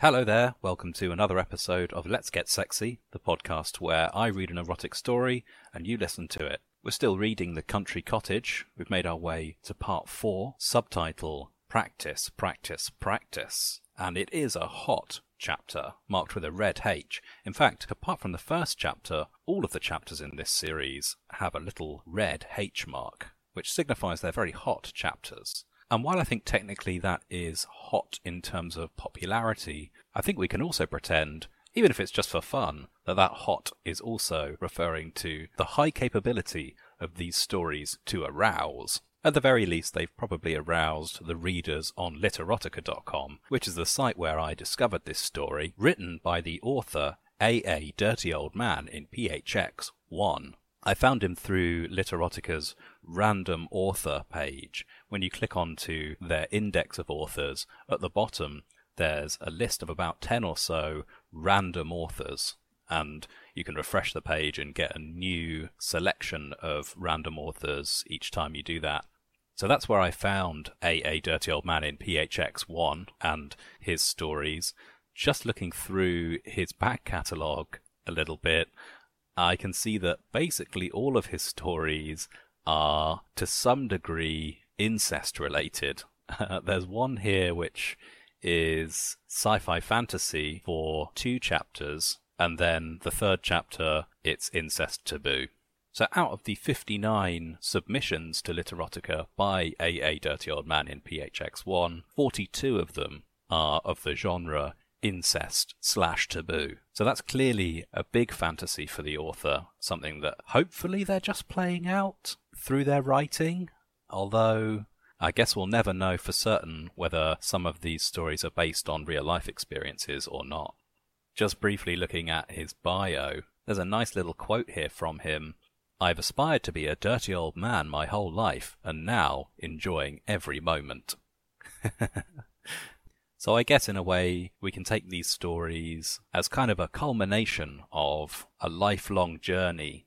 Hello there, welcome to another episode of Let's Get Sexy, the podcast where I read an erotic story and you listen to it. We're still reading The Country Cottage. We've made our way to part four, subtitle Practice, Practice, Practice. And it is a hot chapter, marked with a red H. In fact, apart from the first chapter, all of the chapters in this series have a little red H mark, which signifies they're very hot chapters. And while I think technically that is hot in terms of popularity, I think we can also pretend, even if it's just for fun, that that hot is also referring to the high capability of these stories to arouse. At the very least, they've probably aroused the readers on literotica.com, which is the site where I discovered this story, written by the author A.A. Dirty Old Man in PHX 1. I found him through Literotica's random author page. When you click onto their index of authors, at the bottom there's a list of about 10 or so random authors. And you can refresh the page and get a new selection of random authors each time you do that. So that's where I found A.A. Dirty Old Man in PHX1 and his stories. Just looking through his back catalogue a little bit, I can see that basically all of his stories are to some degree incest related. there's one here which is sci fi fantasy for two chapters, and then the third chapter, it's incest taboo. So out of the 59 submissions to Literotica by AA Dirty Old Man in PHX1, 42 of them are of the genre incest slash taboo. So that's clearly a big fantasy for the author, something that hopefully they're just playing out through their writing. Although I guess we'll never know for certain whether some of these stories are based on real life experiences or not. Just briefly looking at his bio, there's a nice little quote here from him. I've aspired to be a dirty old man my whole life, and now enjoying every moment. So I guess in a way we can take these stories as kind of a culmination of a lifelong journey.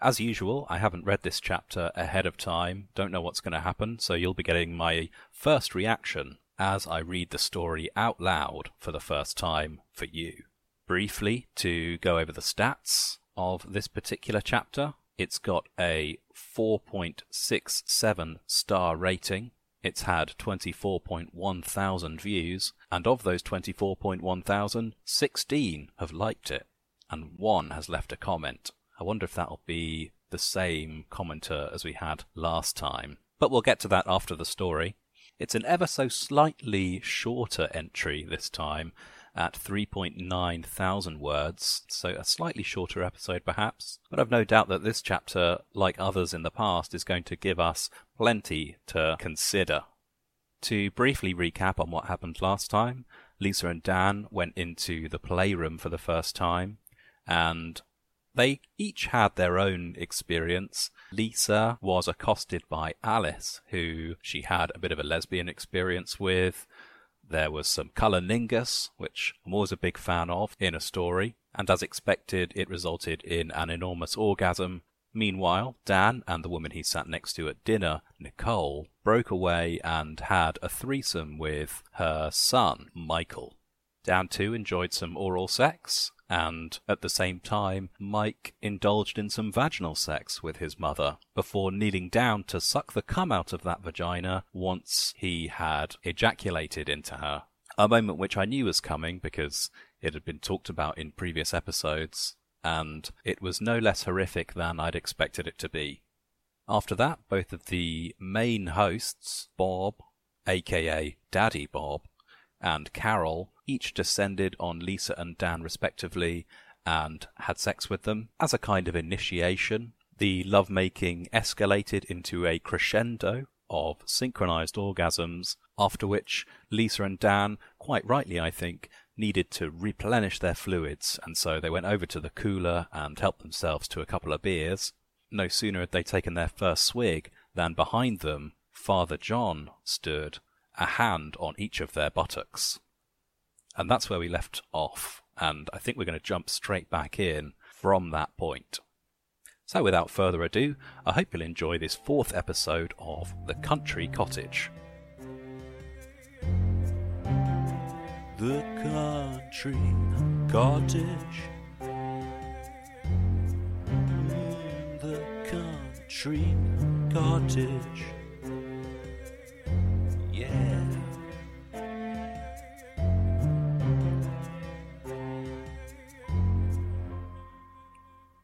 As usual, I haven't read this chapter ahead of time, don't know what's going to happen, so you'll be getting my first reaction as I read the story out loud for the first time for you. Briefly, to go over the stats of this particular chapter, it's got a 4.67 star rating it's had 24.1 thousand views, and of those 24.1 thousand, 16 have liked it, and one has left a comment. I wonder if that'll be the same commenter as we had last time. But we'll get to that after the story. It's an ever so slightly shorter entry this time, at 3.9 thousand words, so a slightly shorter episode perhaps. But I've no doubt that this chapter, like others in the past, is going to give us plenty to consider. To briefly recap on what happened last time, Lisa and Dan went into the playroom for the first time, and they each had their own experience. Lisa was accosted by Alice, who she had a bit of a lesbian experience with. There was some cunnilingus, which I'm always a big fan of in a story, and as expected, it resulted in an enormous orgasm. Meanwhile, Dan and the woman he sat next to at dinner, Nicole, broke away and had a threesome with her son, Michael. Dan too enjoyed some oral sex, and at the same time, Mike indulged in some vaginal sex with his mother before kneeling down to suck the cum out of that vagina once he had ejaculated into her. A moment which I knew was coming because it had been talked about in previous episodes, and it was no less horrific than I'd expected it to be. After that, both of the main hosts, Bob, aka Daddy Bob, and Carol, each descended on Lisa and Dan respectively and had sex with them as a kind of initiation. The lovemaking escalated into a crescendo of synchronized orgasms, after which Lisa and Dan, quite rightly I think, needed to replenish their fluids, and so they went over to the cooler and helped themselves to a couple of beers. No sooner had they taken their first swig than behind them Father John stood, a hand on each of their buttocks. And that's where we left off. And I think we're going to jump straight back in from that point. So, without further ado, I hope you'll enjoy this fourth episode of The Country Cottage. the country cottage. The country cottage. Yeah.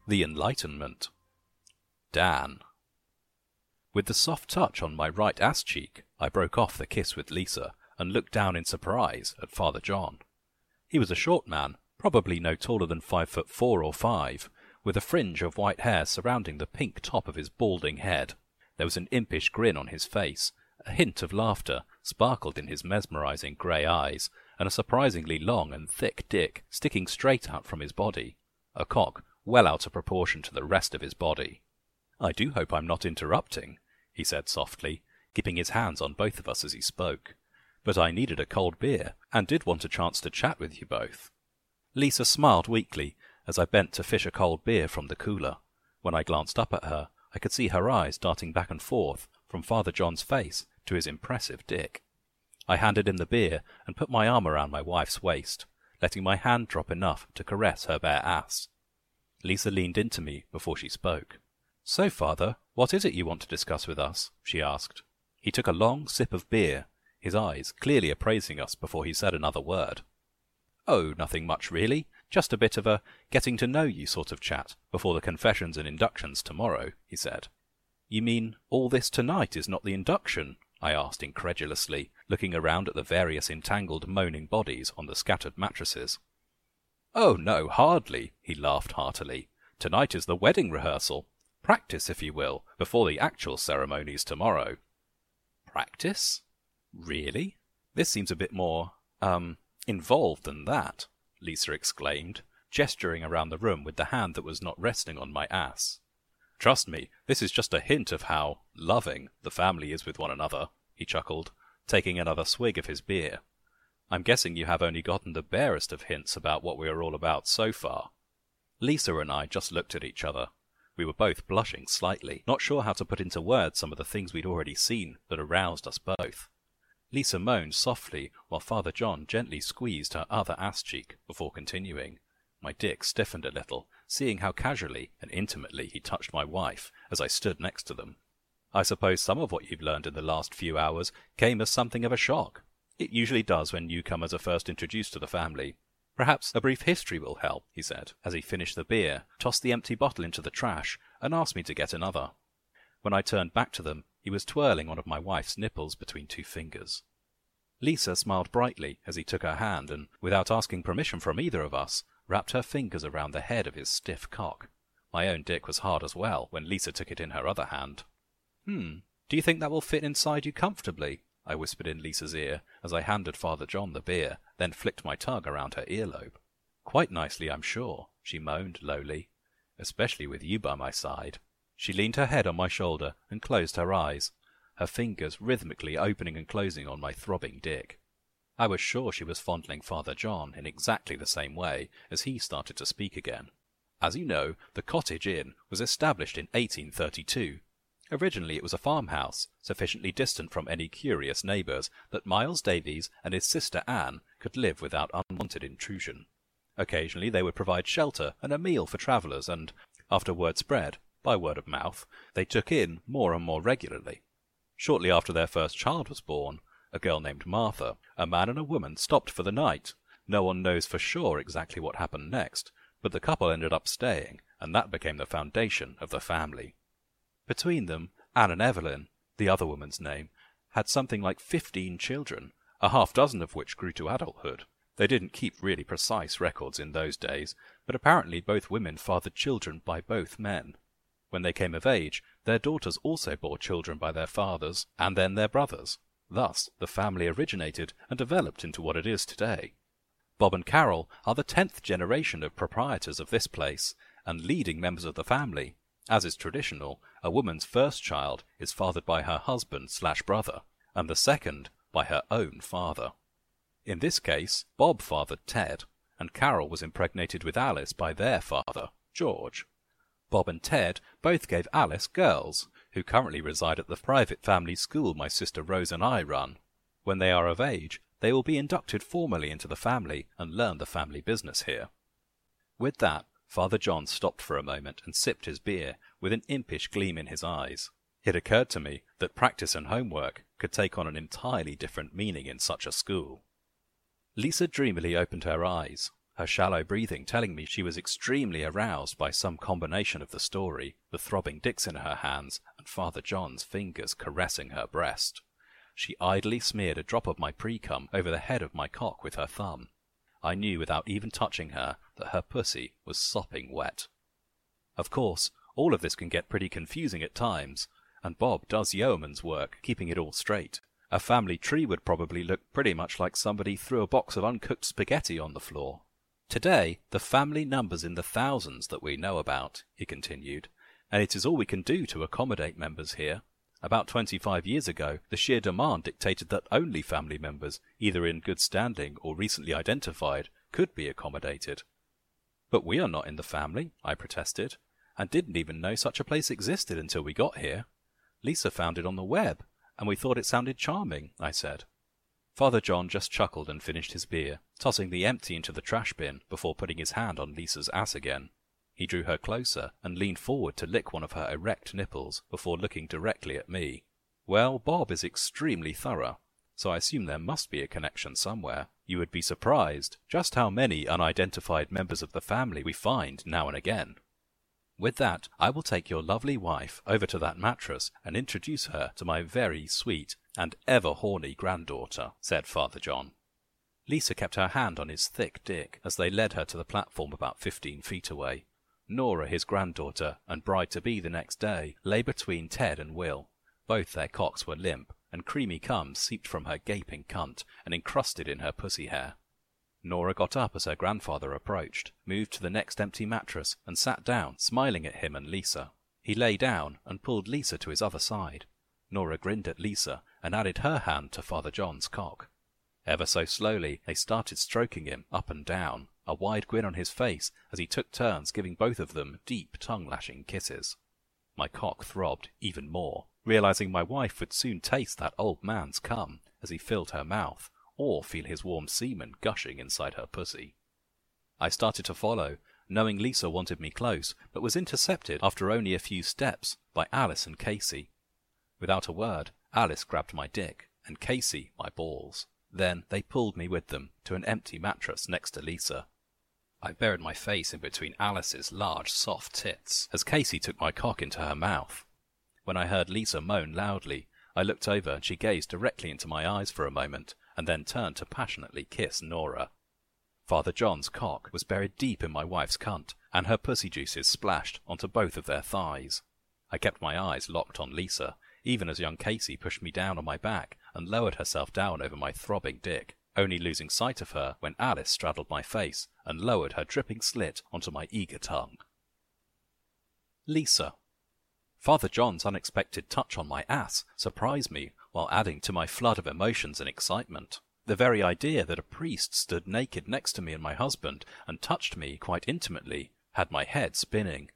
The Enlightenment. Dan. With the soft touch on my right ass cheek, I broke off the kiss with Lisa and looked down in surprise at Father John. He was a short man, probably no taller than five foot four or five, with a fringe of white hair surrounding the pink top of his balding head. There was an impish grin on his face, a hint of laughter sparkled in his mesmerizing grey eyes, and a surprisingly long and thick dick sticking straight out from his body, a cock well out of proportion to the rest of his body. I do hope I'm not interrupting, he said softly, keeping his hands on both of us as he spoke. But I needed a cold beer, and did want a chance to chat with you both. Lisa smiled weakly as I bent to fish a cold beer from the cooler. When I glanced up at her, I could see her eyes darting back and forth from Father John's face to his impressive dick. I handed him the beer and put my arm around my wife's waist, letting my hand drop enough to caress her bare ass. Lisa leaned into me before she spoke. So, father, what is it you want to discuss with us? she asked. He took a long sip of beer, his eyes clearly appraising us before he said another word. Oh, nothing much really. Just a bit of a getting to know you sort of chat before the confessions and inductions tomorrow, he said. You mean all this tonight is not the induction? I asked incredulously, looking around at the various entangled moaning bodies on the scattered mattresses. Oh, no, hardly, he laughed heartily. Tonight is the wedding rehearsal. Practice, if you will, before the actual ceremonies tomorrow. Practice? Really? This seems a bit more, um, involved than that, Lisa exclaimed, gesturing around the room with the hand that was not resting on my ass. Trust me, this is just a hint of how loving the family is with one another, he chuckled, taking another swig of his beer. I'm guessing you have only gotten the barest of hints about what we are all about so far. Lisa and I just looked at each other. We were both blushing slightly, not sure how to put into words some of the things we'd already seen that aroused us both. Lisa moaned softly while Father John gently squeezed her other ass cheek before continuing. My dick stiffened a little, seeing how casually and intimately he touched my wife as I stood next to them. I suppose some of what you've learned in the last few hours came as something of a shock. It usually does when newcomers are first introduced to the family. Perhaps a brief history will help, he said, as he finished the beer, tossed the empty bottle into the trash, and asked me to get another. When I turned back to them, he was twirling one of my wife's nipples between two fingers. Lisa smiled brightly as he took her hand and, without asking permission from either of us, wrapped her fingers around the head of his stiff cock. My own dick was hard as well when Lisa took it in her other hand. Hmm, do you think that will fit inside you comfortably? I whispered in Lisa's ear as I handed Father John the beer, then flicked my tongue around her earlobe. Quite nicely, I'm sure, she moaned lowly, especially with you by my side. She leaned her head on my shoulder and closed her eyes, her fingers rhythmically opening and closing on my throbbing dick. I was sure she was fondling Father John in exactly the same way as he started to speak again. As you know, the Cottage Inn was established in 1832 Originally it was a farmhouse, sufficiently distant from any curious neighbours that Miles Davies and his sister Anne could live without unwanted intrusion. Occasionally they would provide shelter and a meal for travellers, and, after word spread, by word of mouth, they took in more and more regularly. Shortly after their first child was born, a girl named Martha, a man and a woman stopped for the night. No one knows for sure exactly what happened next, but the couple ended up staying, and that became the foundation of the family. Between them, Anne and Evelyn, the other woman's name, had something like fifteen children, a half dozen of which grew to adulthood. They didn't keep really precise records in those days, but apparently both women fathered children by both men. When they came of age, their daughters also bore children by their fathers, and then their brothers. Thus, the family originated and developed into what it is today. Bob and Carol are the tenth generation of proprietors of this place, and leading members of the family, as is traditional, a woman's first child is fathered by her husband slash brother, and the second by her own father. In this case, Bob fathered Ted, and Carol was impregnated with Alice by their father, George. Bob and Ted both gave Alice girls, who currently reside at the private family school my sister Rose and I run. When they are of age, they will be inducted formally into the family and learn the family business here. With that, Father John stopped for a moment and sipped his beer with an impish gleam in his eyes. It occurred to me that practice and homework could take on an entirely different meaning in such a school. Lisa dreamily opened her eyes, her shallow breathing telling me she was extremely aroused by some combination of the story, the throbbing dicks in her hands, and Father John's fingers caressing her breast. She idly smeared a drop of my precum over the head of my cock with her thumb. I knew without even touching her that her pussy was sopping wet. Of course, all of this can get pretty confusing at times, and Bob does yeoman's work keeping it all straight. A family tree would probably look pretty much like somebody threw a box of uncooked spaghetti on the floor. Today, the family numbers in the thousands that we know about, he continued, and it is all we can do to accommodate members here. About twenty five years ago, the sheer demand dictated that only family members, either in good standing or recently identified, could be accommodated. But we are not in the family, I protested, and didn't even know such a place existed until we got here. Lisa found it on the web, and we thought it sounded charming, I said. Father John just chuckled and finished his beer, tossing the empty into the trash bin before putting his hand on Lisa's ass again. He drew her closer and leaned forward to lick one of her erect nipples before looking directly at me. Well, Bob is extremely thorough, so I assume there must be a connection somewhere. You would be surprised just how many unidentified members of the family we find now and again. With that, I will take your lovely wife over to that mattress and introduce her to my very sweet and ever horny granddaughter, said Father John. Lisa kept her hand on his thick dick as they led her to the platform about fifteen feet away. Nora, his granddaughter, and bride to be the next day, lay between Ted and Will. Both their cocks were limp, and creamy cum seeped from her gaping cunt and encrusted in her pussy hair. Nora got up as her grandfather approached, moved to the next empty mattress, and sat down, smiling at him and Lisa. He lay down and pulled Lisa to his other side. Nora grinned at Lisa and added her hand to Father John's cock. Ever so slowly, they started stroking him up and down, a wide grin on his face as he took turns giving both of them deep tongue-lashing kisses. My cock throbbed even more, realizing my wife would soon taste that old man's cum as he filled her mouth, or feel his warm semen gushing inside her pussy. I started to follow, knowing Lisa wanted me close, but was intercepted after only a few steps by Alice and Casey. Without a word, Alice grabbed my dick, and Casey my balls. Then they pulled me with them to an empty mattress next to Lisa. I buried my face in between Alice's large, soft tits as Casey took my cock into her mouth. When I heard Lisa moan loudly, I looked over and she gazed directly into my eyes for a moment, and then turned to passionately kiss Nora. Father John's cock was buried deep in my wife's cunt, and her pussy juices splashed onto both of their thighs. I kept my eyes locked on Lisa, even as young Casey pushed me down on my back and lowered herself down over my throbbing dick, only losing sight of her when Alice straddled my face and lowered her dripping slit onto my eager tongue. Lisa. Father John's unexpected touch on my ass surprised me while adding to my flood of emotions and excitement. The very idea that a priest stood naked next to me and my husband and touched me quite intimately had my head spinning.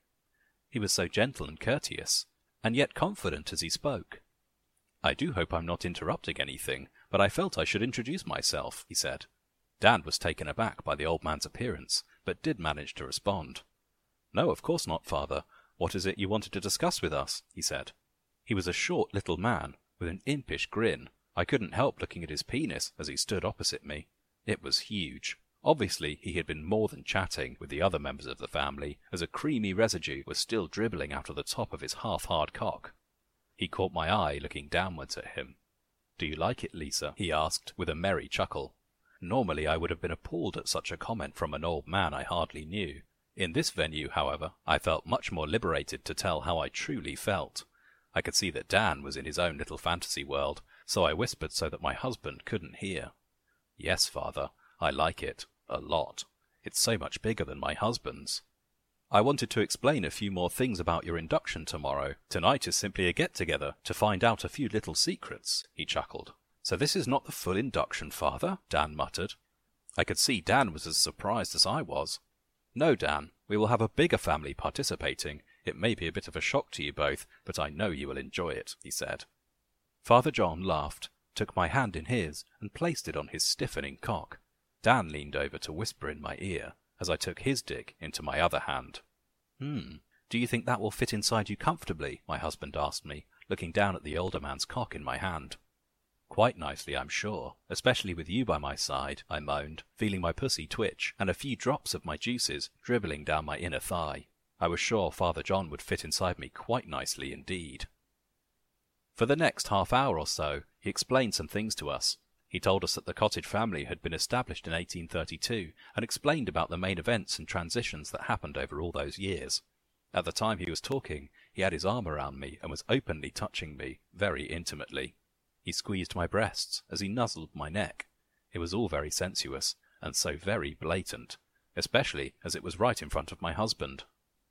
He was so gentle and courteous, and yet confident as he spoke. I do hope I'm not interrupting anything, but I felt I should introduce myself, he said. Dan was taken aback by the old man's appearance, but did manage to respond. No, of course not, father. What is it you wanted to discuss with us? he said. He was a short little man, with an impish grin. I couldn't help looking at his penis as he stood opposite me. It was huge. Obviously, he had been more than chatting with the other members of the family, as a creamy residue was still dribbling out of the top of his half-hard cock. He caught my eye looking downwards at him. Do you like it, Lisa? he asked, with a merry chuckle. Normally I would have been appalled at such a comment from an old man I hardly knew. In this venue, however, I felt much more liberated to tell how I truly felt. I could see that Dan was in his own little fantasy world, so I whispered so that my husband couldn't hear. Yes, father, I like it. A lot. It's so much bigger than my husband's. I wanted to explain a few more things about your induction tomorrow. Tonight is simply a get-together to find out a few little secrets, he chuckled. So this is not the full induction, father? Dan muttered. I could see Dan was as surprised as I was. No, Dan, we will have a bigger family participating, it may be a bit of a shock to you both, but I know you will enjoy it, he said. Father John laughed, took my hand in his, and placed it on his stiffening cock. Dan leaned over to whisper in my ear as I took his dick into my other hand. Hmm, do you think that will fit inside you comfortably? my husband asked me, looking down at the older man's cock in my hand. Quite nicely, I'm sure, especially with you by my side, I moaned, feeling my pussy twitch and a few drops of my juices dribbling down my inner thigh. I was sure Father John would fit inside me quite nicely indeed. For the next half hour or so, he explained some things to us. He told us that the cottage family had been established in 1832 and explained about the main events and transitions that happened over all those years. At the time he was talking, he had his arm around me and was openly touching me, very intimately. He squeezed my breasts as he nuzzled my neck. It was all very sensuous, and so very blatant, especially as it was right in front of my husband.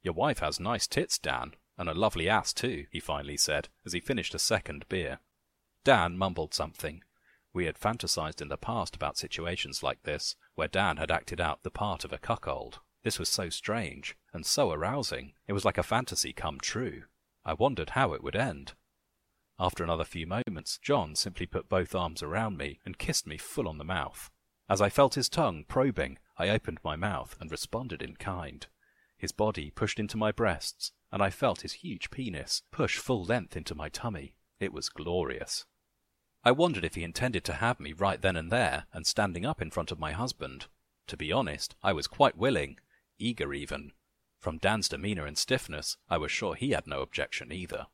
Your wife has nice tits, Dan, and a lovely ass too, he finally said, as he finished a second beer. Dan mumbled something. We had fantasized in the past about situations like this, where Dan had acted out the part of a cuckold. This was so strange, and so arousing. It was like a fantasy come true. I wondered how it would end. After another few moments, John simply put both arms around me and kissed me full on the mouth. As I felt his tongue probing, I opened my mouth and responded in kind. His body pushed into my breasts, and I felt his huge penis push full length into my tummy. It was glorious. I wondered if he intended to have me right then and there, and standing up in front of my husband. To be honest, I was quite willing, eager even. From Dan's demeanour and stiffness, I was sure he had no objection either.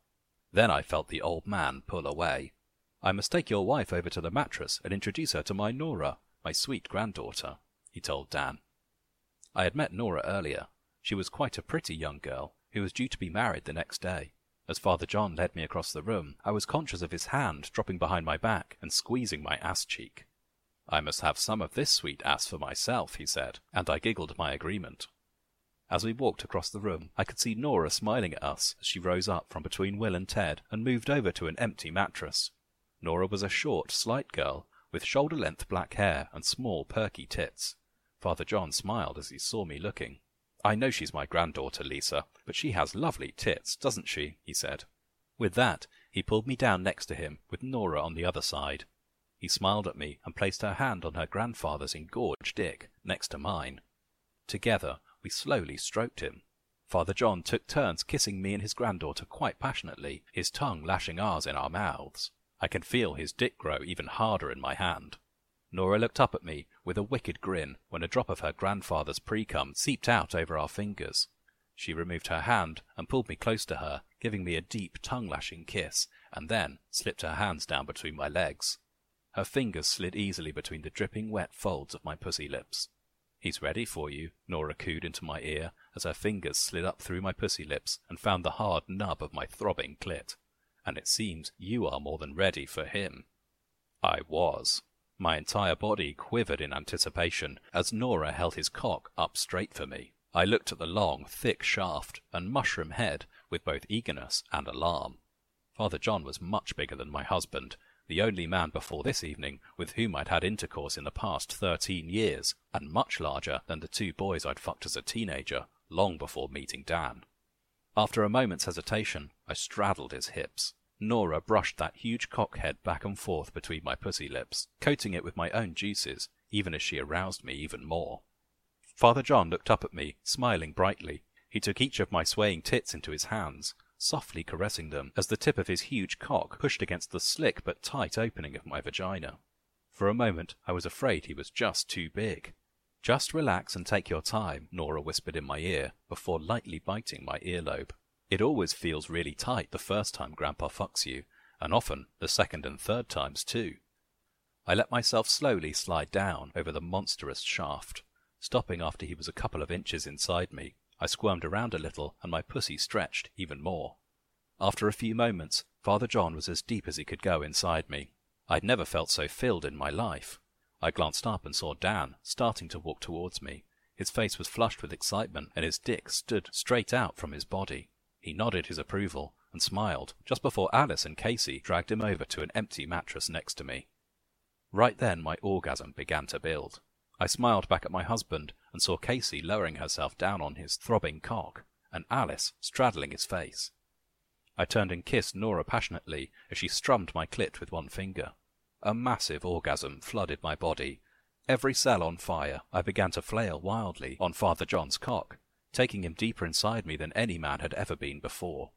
Then I felt the old man pull away. I must take your wife over to the mattress and introduce her to my Nora, my sweet granddaughter, he told Dan. I had met Nora earlier. She was quite a pretty young girl who was due to be married the next day. As Father John led me across the room, I was conscious of his hand dropping behind my back and squeezing my ass cheek. I must have some of this sweet ass for myself, he said, and I giggled my agreement. As we walked across the room, I could see Nora smiling at us as she rose up from between Will and Ted and moved over to an empty mattress. Nora was a short, slight girl with shoulder length black hair and small, perky tits. Father John smiled as he saw me looking. I know she's my granddaughter, Lisa, but she has lovely tits, doesn't she? he said. With that, he pulled me down next to him, with Nora on the other side. He smiled at me and placed her hand on her grandfather's engorged dick next to mine. Together, we slowly stroked him. Father John took turns kissing me and his granddaughter quite passionately, his tongue lashing ours in our mouths. I can feel his dick grow even harder in my hand. Nora looked up at me with a wicked grin when a drop of her grandfather's precum seeped out over our fingers. She removed her hand and pulled me close to her, giving me a deep tongue-lashing kiss, and then slipped her hands down between my legs. Her fingers slid easily between the dripping wet folds of my pussy lips. He's ready for you, Nora cooed into my ear as her fingers slid up through my pussy lips and found the hard nub of my throbbing clit. And it seems you are more than ready for him. I was. My entire body quivered in anticipation as Nora held his cock up straight for me. I looked at the long, thick shaft and mushroom head with both eagerness and alarm. Father John was much bigger than my husband, the only man before this evening with whom I'd had intercourse in the past thirteen years, and much larger than the two boys I'd fucked as a teenager, long before meeting Dan. After a moment's hesitation, I straddled his hips. Nora brushed that huge cock head back and forth between my pussy lips, coating it with my own juices, even as she aroused me even more. Father John looked up at me, smiling brightly. He took each of my swaying tits into his hands, softly caressing them as the tip of his huge cock pushed against the slick but tight opening of my vagina. For a moment I was afraid he was just too big. Just relax and take your time, Nora whispered in my ear, before lightly biting my earlobe. It always feels really tight the first time Grandpa fucks you, and often the second and third times too. I let myself slowly slide down over the monstrous shaft, stopping after he was a couple of inches inside me. I squirmed around a little, and my pussy stretched even more. After a few moments, Father John was as deep as he could go inside me. I'd never felt so filled in my life. I glanced up and saw Dan starting to walk towards me. His face was flushed with excitement, and his dick stood straight out from his body. He nodded his approval and smiled just before Alice and Casey dragged him over to an empty mattress next to me. Right then my orgasm began to build. I smiled back at my husband and saw Casey lowering herself down on his throbbing cock, and Alice straddling his face. I turned and kissed Nora passionately as she strummed my clit with one finger. A massive orgasm flooded my body. Every cell on fire, I began to flail wildly on Father John's cock, taking him deeper inside me than any man had ever been before.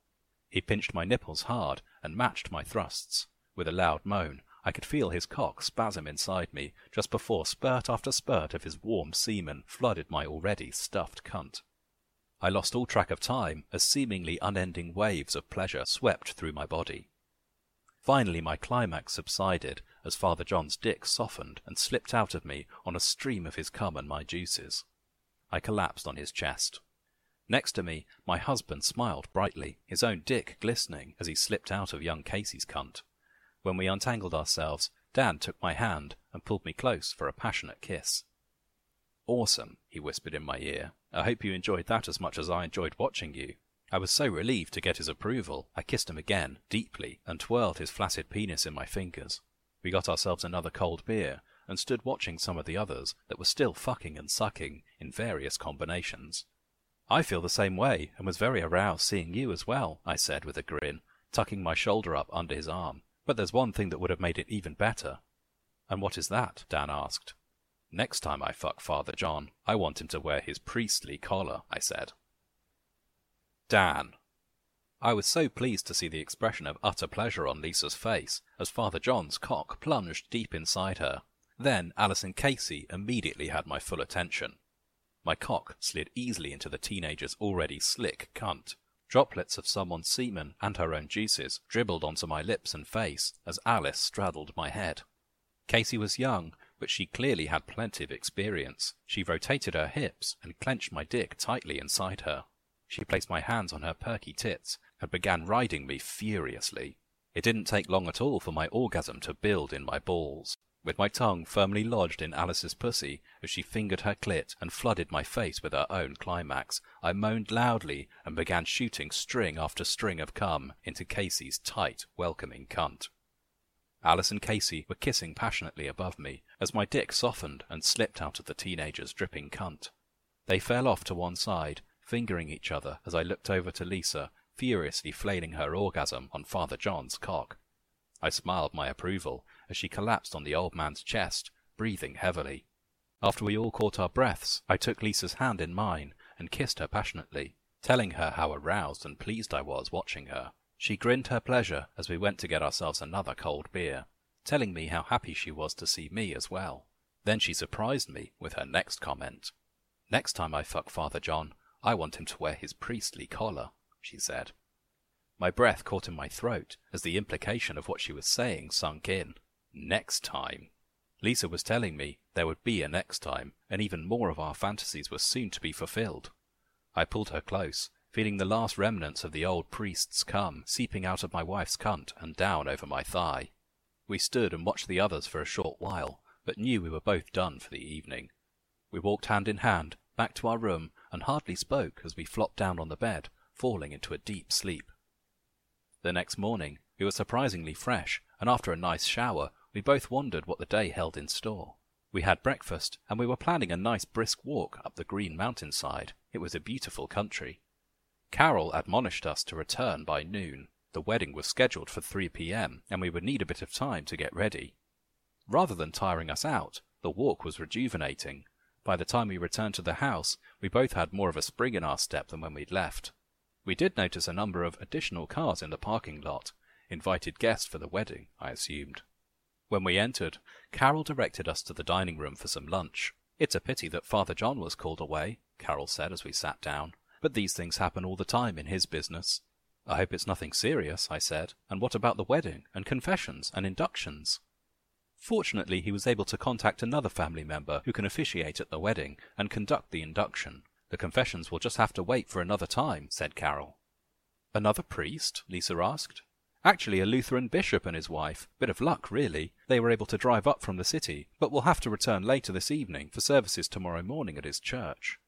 He pinched my nipples hard and matched my thrusts. With a loud moan, I could feel his cock spasm inside me just before spurt after spurt of his warm semen flooded my already stuffed cunt. I lost all track of time as seemingly unending waves of pleasure swept through my body. Finally, my climax subsided as Father John's dick softened and slipped out of me on a stream of his cum and my juices. I collapsed on his chest. Next to me, my husband smiled brightly, his own dick glistening as he slipped out of young Casey's cunt. When we untangled ourselves, Dan took my hand and pulled me close for a passionate kiss. Awesome, he whispered in my ear. I hope you enjoyed that as much as I enjoyed watching you. I was so relieved to get his approval, I kissed him again, deeply, and twirled his flaccid penis in my fingers. We got ourselves another cold beer, and stood watching some of the others that were still fucking and sucking in various combinations. I feel the same way, and was very aroused seeing you as well, I said with a grin, tucking my shoulder up under his arm. But there's one thing that would have made it even better. And what is that? Dan asked. Next time I fuck Father John, I want him to wear his priestly collar, I said. Dan. I was so pleased to see the expression of utter pleasure on Lisa's face as Father John's cock plunged deep inside her. Then Alice and Casey immediately had my full attention. My cock slid easily into the teenager's already slick cunt. Droplets of someone's semen and her own juices dribbled onto my lips and face as Alice straddled my head. Casey was young, but she clearly had plenty of experience. She rotated her hips and clenched my dick tightly inside her. She placed my hands on her perky tits and began riding me furiously. It didn't take long at all for my orgasm to build in my balls. With my tongue firmly lodged in Alice's pussy as she fingered her clit and flooded my face with her own climax, I moaned loudly and began shooting string after string of cum into Casey's tight, welcoming cunt. Alice and Casey were kissing passionately above me as my dick softened and slipped out of the teenager's dripping cunt. They fell off to one side fingering each other as I looked over to Lisa, furiously flailing her orgasm on Father John's cock. I smiled my approval as she collapsed on the old man's chest, breathing heavily. After we all caught our breaths, I took Lisa's hand in mine and kissed her passionately, telling her how aroused and pleased I was watching her. She grinned her pleasure as we went to get ourselves another cold beer, telling me how happy she was to see me as well. Then she surprised me with her next comment. Next time I fuck Father John, I want him to wear his priestly collar, she said. My breath caught in my throat as the implication of what she was saying sunk in. Next time. Lisa was telling me there would be a next time, and even more of our fantasies were soon to be fulfilled. I pulled her close, feeling the last remnants of the old priest's cum seeping out of my wife's cunt and down over my thigh. We stood and watched the others for a short while, but knew we were both done for the evening. We walked hand in hand back to our room and hardly spoke as we flopped down on the bed, falling into a deep sleep. The next morning we were surprisingly fresh, and after a nice shower we both wondered what the day held in store. We had breakfast, and we were planning a nice brisk walk up the green mountainside. It was a beautiful country. Carol admonished us to return by noon. The wedding was scheduled for 3 p.m., and we would need a bit of time to get ready. Rather than tiring us out, the walk was rejuvenating, by the time we returned to the house, we both had more of a spring in our step than when we'd left. We did notice a number of additional cars in the parking lot, invited guests for the wedding, I assumed. When we entered, Carol directed us to the dining room for some lunch. It's a pity that Father John was called away, Carol said as we sat down, but these things happen all the time in his business. I hope it's nothing serious, I said. And what about the wedding, and confessions, and inductions? Fortunately, he was able to contact another family member who can officiate at the wedding and conduct the induction. The confessions will just have to wait for another time, said Carol. Another priest? Lisa asked. Actually, a Lutheran bishop and his wife. Bit of luck, really. They were able to drive up from the city, but will have to return later this evening for services tomorrow morning at his church.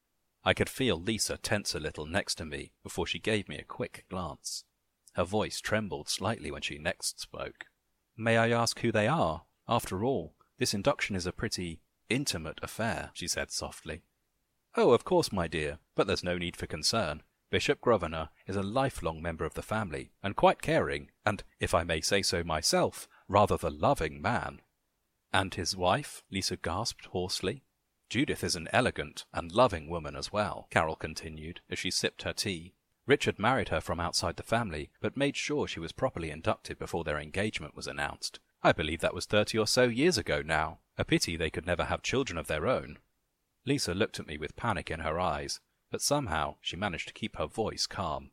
I could feel Lisa tense a little next to me before she gave me a quick glance. Her voice trembled slightly when she next spoke. May I ask who they are? After all, this induction is a pretty intimate affair, she said softly. Oh, of course, my dear, but there's no need for concern. Bishop Grosvenor is a lifelong member of the family, and quite caring, and, if I may say so myself, rather the loving man. And his wife? Lisa gasped hoarsely. Judith is an elegant and loving woman as well, Carol continued as she sipped her tea. Richard married her from outside the family, but made sure she was properly inducted before their engagement was announced. I believe that was thirty or so years ago now. A pity they could never have children of their own. Lisa looked at me with panic in her eyes, but somehow she managed to keep her voice calm.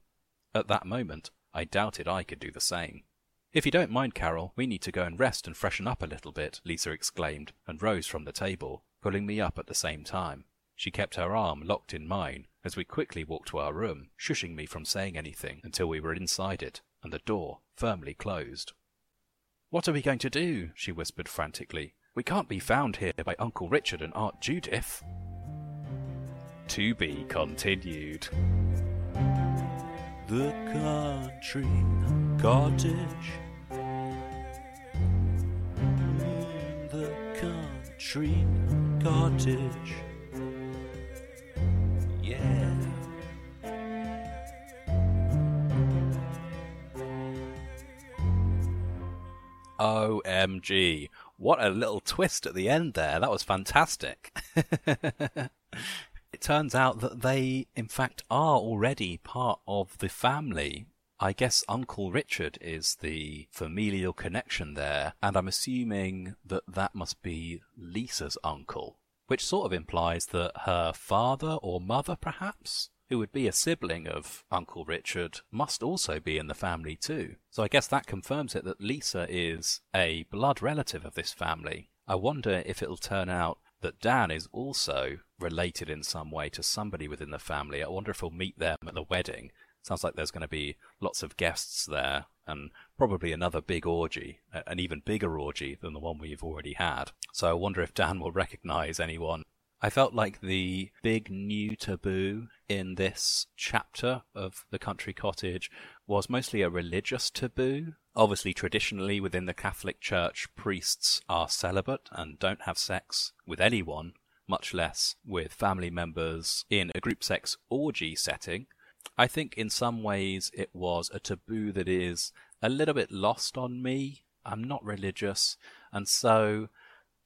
At that moment, I doubted I could do the same. If you don't mind, Carol, we need to go and rest and freshen up a little bit, Lisa exclaimed, and rose from the table, pulling me up at the same time. She kept her arm locked in mine as we quickly walked to our room, shushing me from saying anything until we were inside it and the door firmly closed. What are we going to do? she whispered frantically. We can't be found here by Uncle Richard and Aunt Judith. To be continued. The country cottage. The country cottage. Yeah. OMG. What a little twist at the end there. That was fantastic. it turns out that they, in fact, are already part of the family. I guess Uncle Richard is the familial connection there, and I'm assuming that that must be Lisa's uncle, which sort of implies that her father or mother, perhaps, who would be a sibling of Uncle Richard, must also be in the family too. So I guess that confirms it that Lisa is a blood relative of this family. I wonder if it'll turn out that Dan is also related in some way to somebody within the family. I wonder if we'll meet them at the wedding. Sounds like there's going to be lots of guests there and probably another big orgy, an even bigger orgy than the one we've already had. So I wonder if Dan will recognize anyone I felt like the big new taboo in this chapter of The Country Cottage was mostly a religious taboo. Obviously, traditionally within the Catholic Church, priests are celibate and don't have sex with anyone, much less with family members in a group sex orgy setting. I think in some ways it was a taboo that is a little bit lost on me. I'm not religious, and so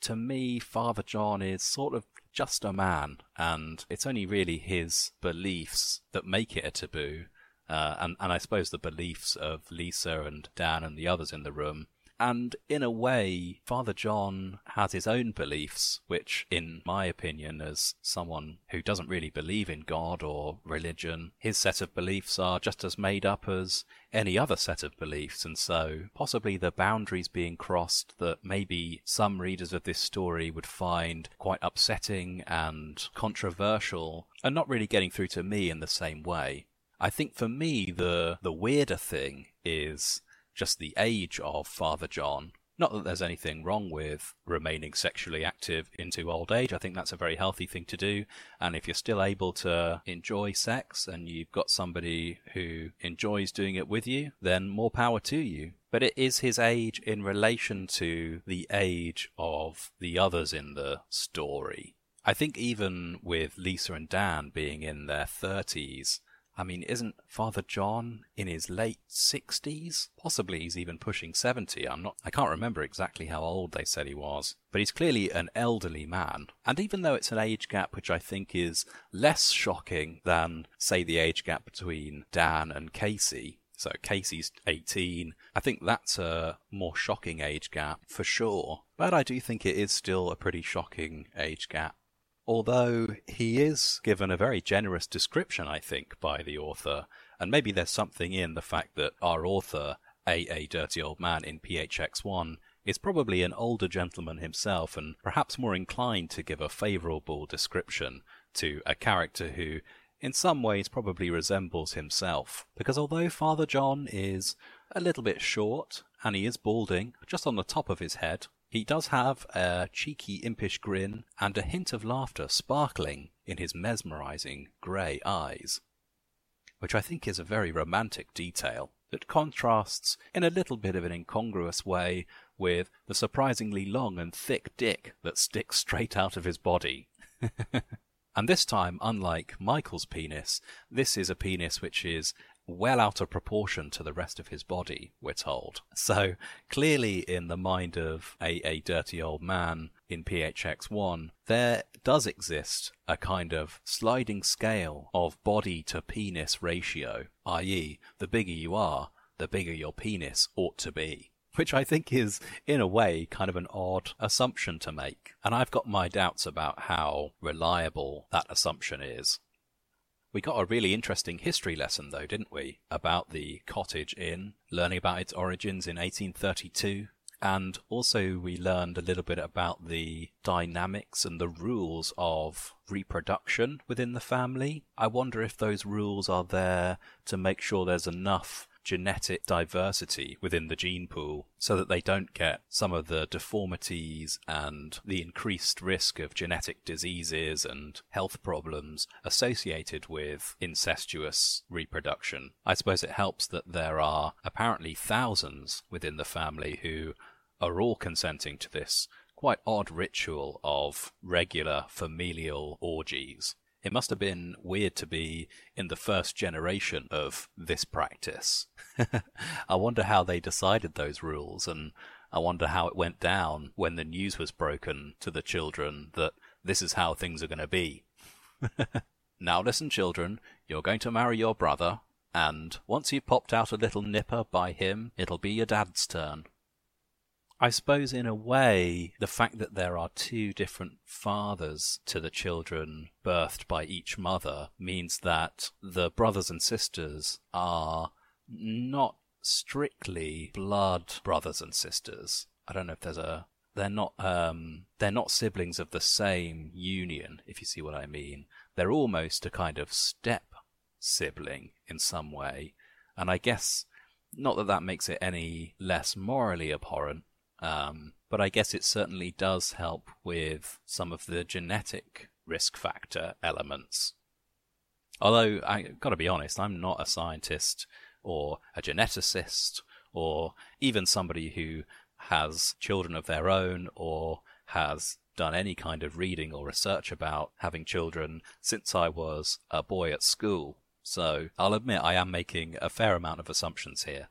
to me, Father John is sort of just a man, and it's only really his beliefs that make it a taboo. Uh, and, and I suppose the beliefs of Lisa and Dan and the others in the room and in a way, Father John has his own beliefs, which, in my opinion, as someone who doesn't really believe in God or religion, his set of beliefs are just as made up as any other set of beliefs. And so, possibly the boundaries being crossed that maybe some readers of this story would find quite upsetting and controversial are not really getting through to me in the same way. I think for me, the, the weirder thing is just the age of Father John. Not that there's anything wrong with remaining sexually active into old age. I think that's a very healthy thing to do. And if you're still able to enjoy sex and you've got somebody who enjoys doing it with you, then more power to you. But it is his age in relation to the age of the others in the story. I think even with Lisa and Dan being in their 30s, I mean, isn't Father John in his late 60s? Possibly he's even pushing 70. I'm not, I can't remember exactly how old they said he was. But he's clearly an elderly man. And even though it's an age gap which I think is less shocking than, say, the age gap between Dan and Casey, so Casey's 18. I think that's a more shocking age gap for sure. But I do think it is still a pretty shocking age gap although he is given a very generous description, I think, by the author. And maybe there's something in the fact that our author, A.A. Dirty Old Man in PHX1, is probably an older gentleman himself and perhaps more inclined to give a favourable description to a character who, in some ways, probably resembles himself. Because although Father John is a little bit short and he is balding just on the top of his head, he does have a cheeky, impish grin and a hint of laughter sparkling in his mesmerizing grey eyes, which I think is a very romantic detail that contrasts in a little bit of an incongruous way with the surprisingly long and thick dick that sticks straight out of his body. and this time, unlike Michael's penis, this is a penis which is well out of proportion to the rest of his body, we're told. So clearly, in the mind of a, a dirty old man in PHX1, there does exist a kind of sliding scale of body to penis ratio, i.e., the bigger you are, the bigger your penis ought to be which I think is, in a way, kind of an odd assumption to make. And I've got my doubts about how reliable that assumption is. We got a really interesting history lesson, though, didn't we? About the cottage inn, learning about its origins in 1832. And also, we learned a little bit about the dynamics and the rules of reproduction within the family. I wonder if those rules are there to make sure there's enough genetic diversity within the gene pool so that they don't get some of the deformities and the increased risk of genetic diseases and health problems associated with incestuous reproduction. I suppose it helps that there are apparently thousands within the family who are all consenting to this quite odd ritual of regular familial orgies. It must have been weird to be in the first generation of this practice. I wonder how they decided those rules, and I wonder how it went down when the news was broken to the children that this is how things are going to be. now listen, children, you're going to marry your brother, and once you've popped out a little nipper by him, it'll be your dad's turn. I suppose, in a way, the fact that there are two different fathers to the children birthed by each mother means that the brothers and sisters are not strictly blood brothers and sisters. I don't know if there's a they're not um they're not siblings of the same union if you see what I mean. They're almost a kind of step sibling in some way. And I guess not that that makes it any less morally abhorrent, um, but I guess it certainly does help with some of the genetic risk factor elements. Although I've got to be honest, I'm not a scientist or a geneticist or even somebody who has children of their own or has done any kind of reading or research about having children since I was a boy at school. So I'll admit I am making a fair amount of assumptions here.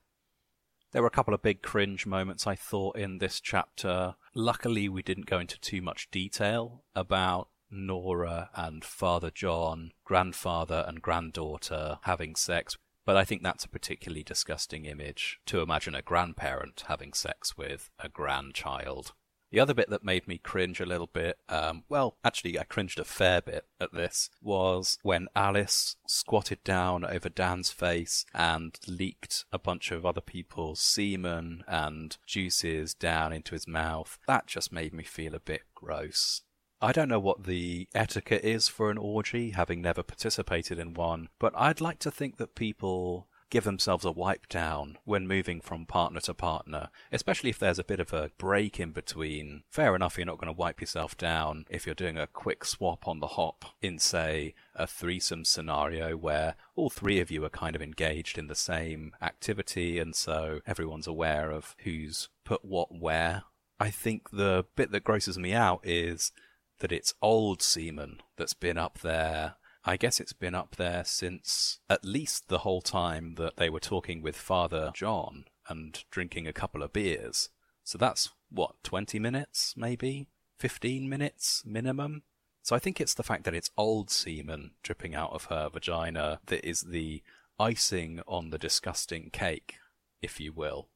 There were a couple of big cringe moments, I thought, in this chapter. Luckily, we didn't go into too much detail about Nora and Father John, grandfather and granddaughter having sex. But I think that's a particularly disgusting image to imagine a grandparent having sex with a grandchild. The other bit that made me cringe a little bit, um, well, actually, I cringed a fair bit at this, was when Alice squatted down over Dan's face and leaked a bunch of other people's semen and juices down into his mouth. That just made me feel a bit gross. I don't know what the etiquette is for an orgy, having never participated in one, but I'd like to think that people give themselves a wipe down when moving from partner to partner, especially if there's a bit of a break in between. Fair enough, you're not going to wipe yourself down if you're doing a quick swap on the hop in, say, a threesome scenario where all three of you are kind of engaged in the same activity, and so everyone's aware of who's put what where. I think the bit that grosses me out is that it's old semen that's been up there I guess it's been up there since at least the whole time that they were talking with Father John and drinking a couple of beers. So that's what, 20 minutes, maybe? 15 minutes minimum? So I think it's the fact that it's old semen dripping out of her vagina that is the icing on the disgusting cake, if you will.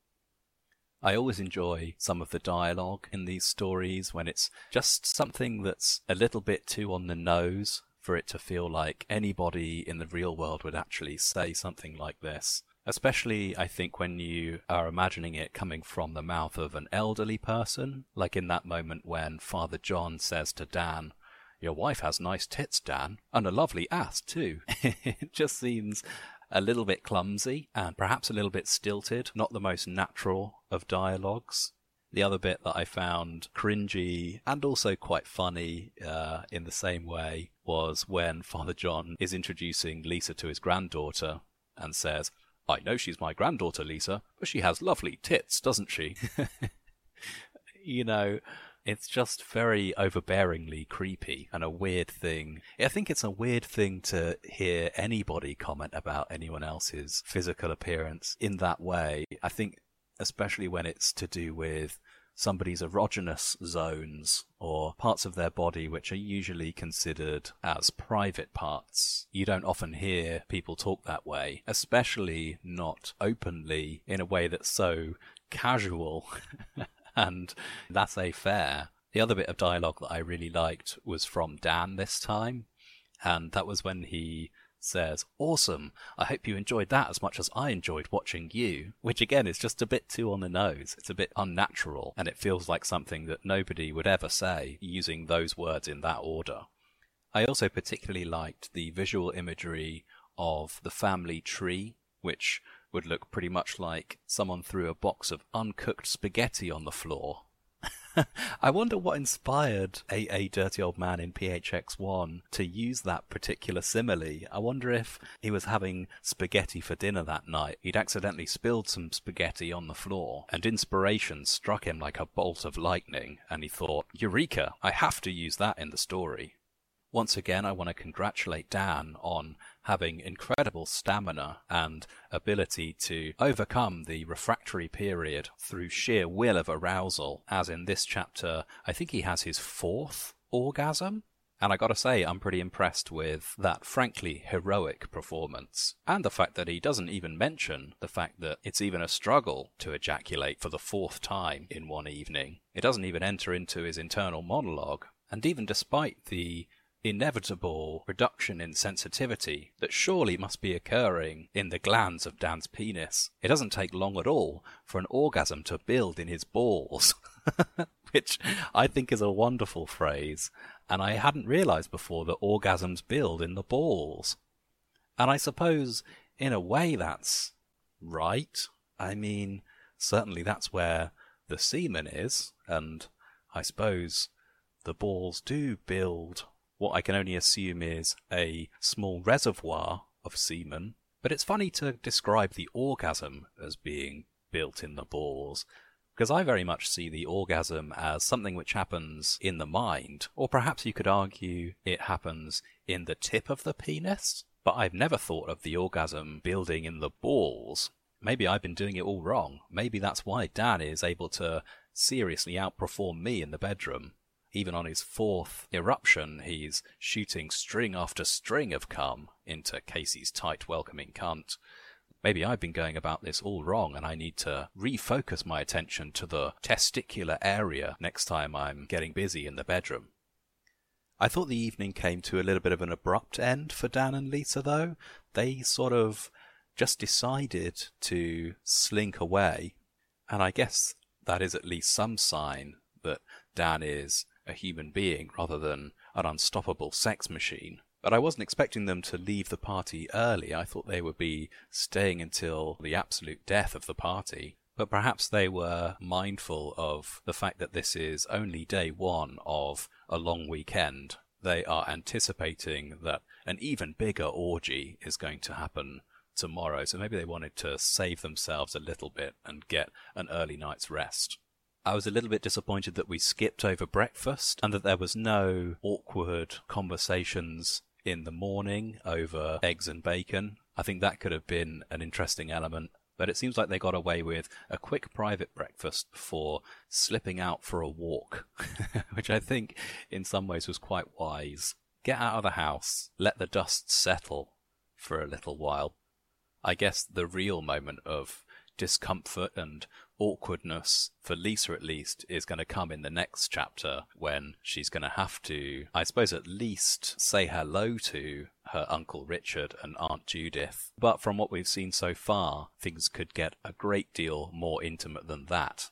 I always enjoy some of the dialogue in these stories when it's just something that's a little bit too on the nose for it to feel like anybody in the real world would actually say something like this. Especially, I think, when you are imagining it coming from the mouth of an elderly person, like in that moment when Father John says to Dan, Your wife has nice tits, Dan, and a lovely ass, too. it just seems a little bit clumsy and perhaps a little bit stilted, not the most natural of dialogues. The other bit that I found cringy and also quite funny uh, in the same way was when Father John is introducing Lisa to his granddaughter and says, I know she's my granddaughter, Lisa, but she has lovely tits, doesn't she? you know, It's just very overbearingly creepy and a weird thing. I think it's a weird thing to hear anybody comment about anyone else's physical appearance in that way. I think, especially when it's to do with somebody's erogenous zones or parts of their body which are usually considered as private parts. You don't often hear people talk that way, especially not openly in a way that's so casual and that's a fair. The other bit of dialogue that I really liked was from Dan this time, and that was when he says, Awesome, I hope you enjoyed that as much as I enjoyed watching you, which again is just a bit too on the nose. It's a bit unnatural, and it feels like something that nobody would ever say using those words in that order. I also particularly liked the visual imagery of the family tree, which would look pretty much like someone threw a box of uncooked spaghetti on the floor. I wonder what inspired a, a dirty old man in PHX1 to use that particular simile. I wonder if he was having spaghetti for dinner that night. He'd accidentally spilled some spaghetti on the floor, and inspiration struck him like a bolt of lightning, and he thought, Eureka! I have to use that in the story. Once again, I want to congratulate Dan on having incredible stamina and ability to overcome the refractory period through sheer will of arousal, as in this chapter, I think he has his fourth orgasm. And I gotta say, I'm pretty impressed with that frankly heroic performance. And the fact that he doesn't even mention the fact that it's even a struggle to ejaculate for the fourth time in one evening. It doesn't even enter into his internal monologue. And even despite the inevitable reduction in sensitivity that surely must be occurring in the glands of Dan's penis. It doesn't take long at all for an orgasm to build in his balls, which I think is a wonderful phrase, and I hadn't realized before that orgasms build in the balls. And I suppose, in a way, that's right. I mean, certainly that's where the semen is, and I suppose the balls do build what I can only assume is a small reservoir of semen. But it's funny to describe the orgasm as being built in the balls, because I very much see the orgasm as something which happens in the mind, or perhaps you could argue it happens in the tip of the penis. But I've never thought of the orgasm building in the balls. Maybe I've been doing it all wrong. Maybe that's why Dan is able to seriously outperform me in the bedroom even on his fourth eruption, he's shooting string after string of cum into Casey's tight, welcoming cunt. Maybe I've been going about this all wrong and I need to refocus my attention to the testicular area next time I'm getting busy in the bedroom. I thought the evening came to a little bit of an abrupt end for Dan and Lisa, though. They sort of just decided to slink away, and I guess that is at least some sign that Dan is a human being rather than an unstoppable sex machine. But I wasn't expecting them to leave the party early. I thought they would be staying until the absolute death of the party. But perhaps they were mindful of the fact that this is only day one of a long weekend. They are anticipating that an even bigger orgy is going to happen tomorrow, so maybe they wanted to save themselves a little bit and get an early night's rest. I was a little bit disappointed that we skipped over breakfast and that there was no awkward conversations in the morning over eggs and bacon. I think that could have been an interesting element. But it seems like they got away with a quick private breakfast before slipping out for a walk, which I think in some ways was quite wise. Get out of the house, let the dust settle for a little while. I guess the real moment of discomfort and awkwardness for Lisa at least is going to come in the next chapter when she's going to have to, I suppose, at least say hello to her Uncle Richard and Aunt Judith. But from what we've seen so far, things could get a great deal more intimate than that.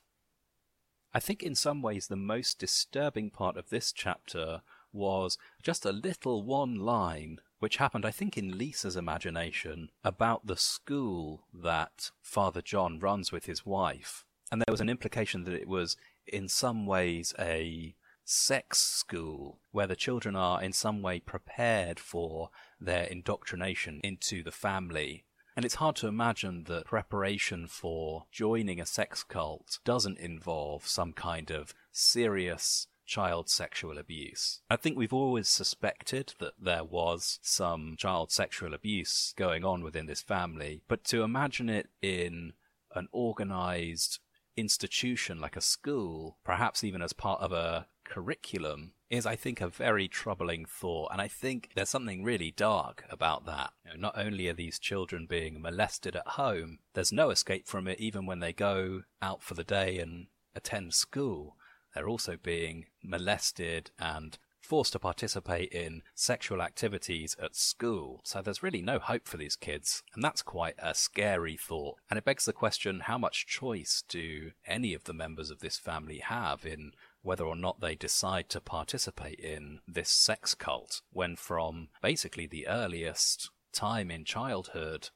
I think in some ways the most disturbing part of this chapter was just a little one line which happened, I think, in Lisa's imagination about the school that Father John runs with his wife. And there was an implication that it was, in some ways, a sex school where the children are in some way prepared for their indoctrination into the family. And it's hard to imagine that preparation for joining a sex cult doesn't involve some kind of serious child sexual abuse. I think we've always suspected that there was some child sexual abuse going on within this family, but to imagine it in an organized institution like a school, perhaps even as part of a curriculum, is, I think, a very troubling thought. And I think there's something really dark about that. You know, not only are these children being molested at home, there's no escape from it even when they go out for the day and attend school. They're also being molested and forced to participate in sexual activities at school. So there's really no hope for these kids. And that's quite a scary thought. And it begs the question how much choice do any of the members of this family have in whether or not they decide to participate in this sex cult when from basically the earliest time in childhood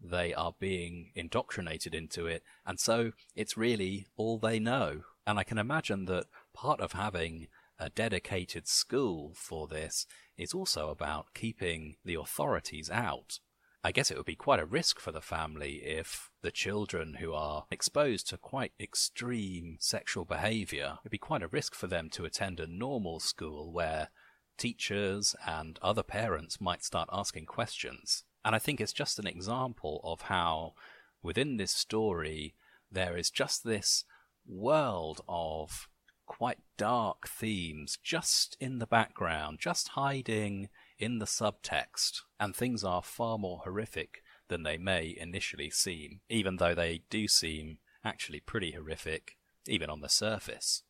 they are being indoctrinated into it and so it's really all they know and i can imagine that part of having a dedicated school for this is also about keeping the authorities out I guess it would be quite a risk for the family if the children who are exposed to quite extreme sexual behavior, it'd be quite a risk for them to attend a normal school where teachers and other parents might start asking questions. And I think it's just an example of how within this story there is just this world of quite dark themes just in the background, just hiding in the subtext, and things are far more horrific than they may initially seem, even though they do seem actually pretty horrific, even on the surface.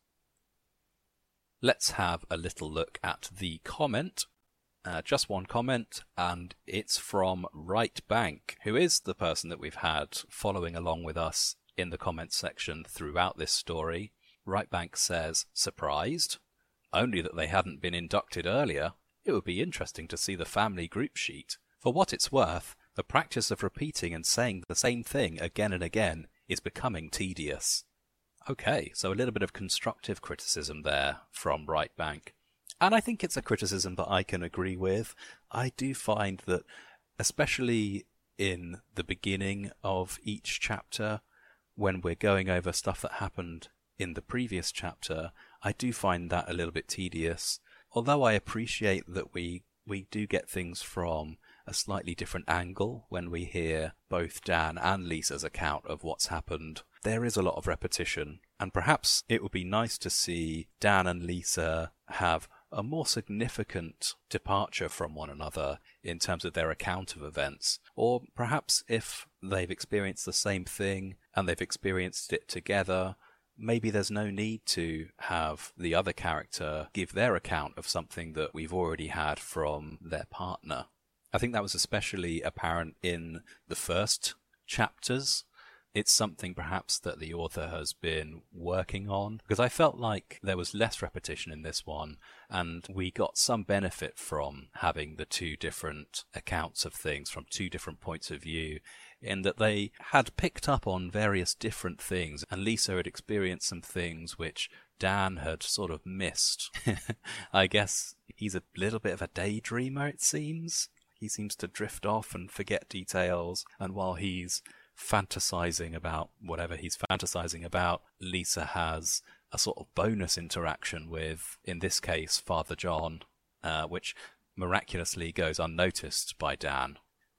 Let's have a little look at the comment. Uh, just one comment, and it's from Right Bank, who is the person that we've had following along with us in the comments section throughout this story. Right Bank says, surprised? Only that they hadn't been inducted earlier. It would be interesting to see the family group sheet. For what it's worth, the practice of repeating and saying the same thing again and again is becoming tedious. Okay, so a little bit of constructive criticism there from Right Bank. And I think it's a criticism that I can agree with. I do find that, especially in the beginning of each chapter, when we're going over stuff that happened in the previous chapter, I do find that a little bit tedious although I appreciate that we we do get things from a slightly different angle when we hear both Dan and Lisa's account of what's happened. There is a lot of repetition, and perhaps it would be nice to see Dan and Lisa have a more significant departure from one another in terms of their account of events. Or perhaps if they've experienced the same thing and they've experienced it together, maybe there's no need to have the other character give their account of something that we've already had from their partner. I think that was especially apparent in the first chapters. It's something perhaps that the author has been working on because I felt like there was less repetition in this one and we got some benefit from having the two different accounts of things from two different points of view in that they had picked up on various different things, and Lisa had experienced some things which Dan had sort of missed. I guess he's a little bit of a daydreamer, it seems. He seems to drift off and forget details, and while he's fantasizing about whatever he's fantasizing about, Lisa has a sort of bonus interaction with, in this case, Father John, uh, which miraculously goes unnoticed by Dan.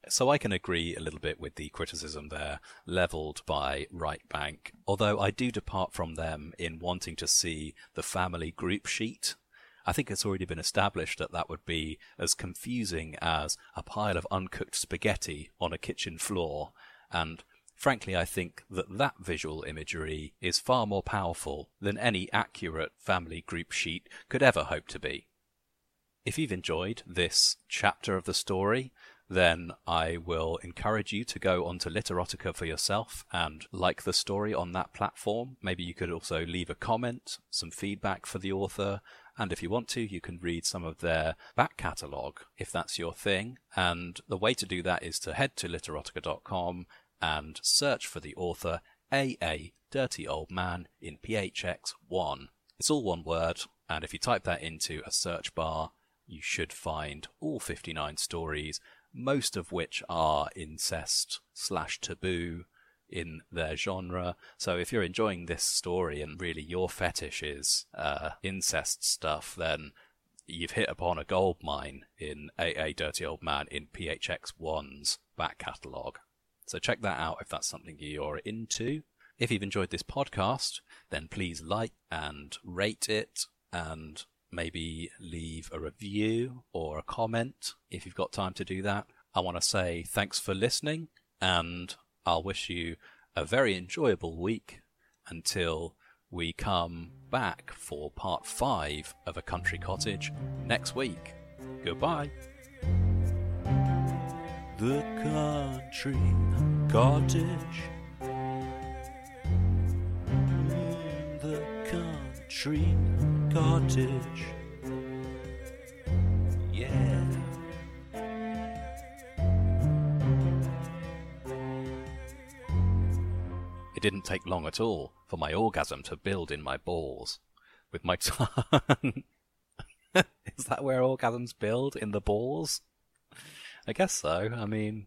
So I can agree a little bit with the criticism there levelled by Right Bank, although I do depart from them in wanting to see the family group sheet. I think it's already been established that that would be as confusing as a pile of uncooked spaghetti on a kitchen floor, and frankly, I think that that visual imagery is far more powerful than any accurate family group sheet could ever hope to be. If you've enjoyed this chapter of the story, then I will encourage you to go onto Literotica for yourself and like the story on that platform. Maybe you could also leave a comment, some feedback for the author, and if you want to, you can read some of their back catalogue if that's your thing. And the way to do that is to head to literotica.com and search for the author AA Dirty Old Man in PHX1. It's all one word, and if you type that into a search bar, you should find all 59 stories most of which are incest slash taboo in their genre. So if you're enjoying this story and really your fetish is uh, incest stuff, then you've hit upon a gold mine in AA Dirty Old Man in PHX1's back catalogue. So check that out if that's something you're into. If you've enjoyed this podcast, then please like and rate it and maybe leave a review or a comment if you've got time to do that. I want to say thanks for listening and I'll wish you a very enjoyable week until we come back for part five of A Country Cottage next week. Goodbye. The country cottage. Mm, The country cottage. Yeah. It didn't take long at all for my orgasm to build in my balls. With my tongue. Is that where orgasms build? In the balls? I guess so. I mean,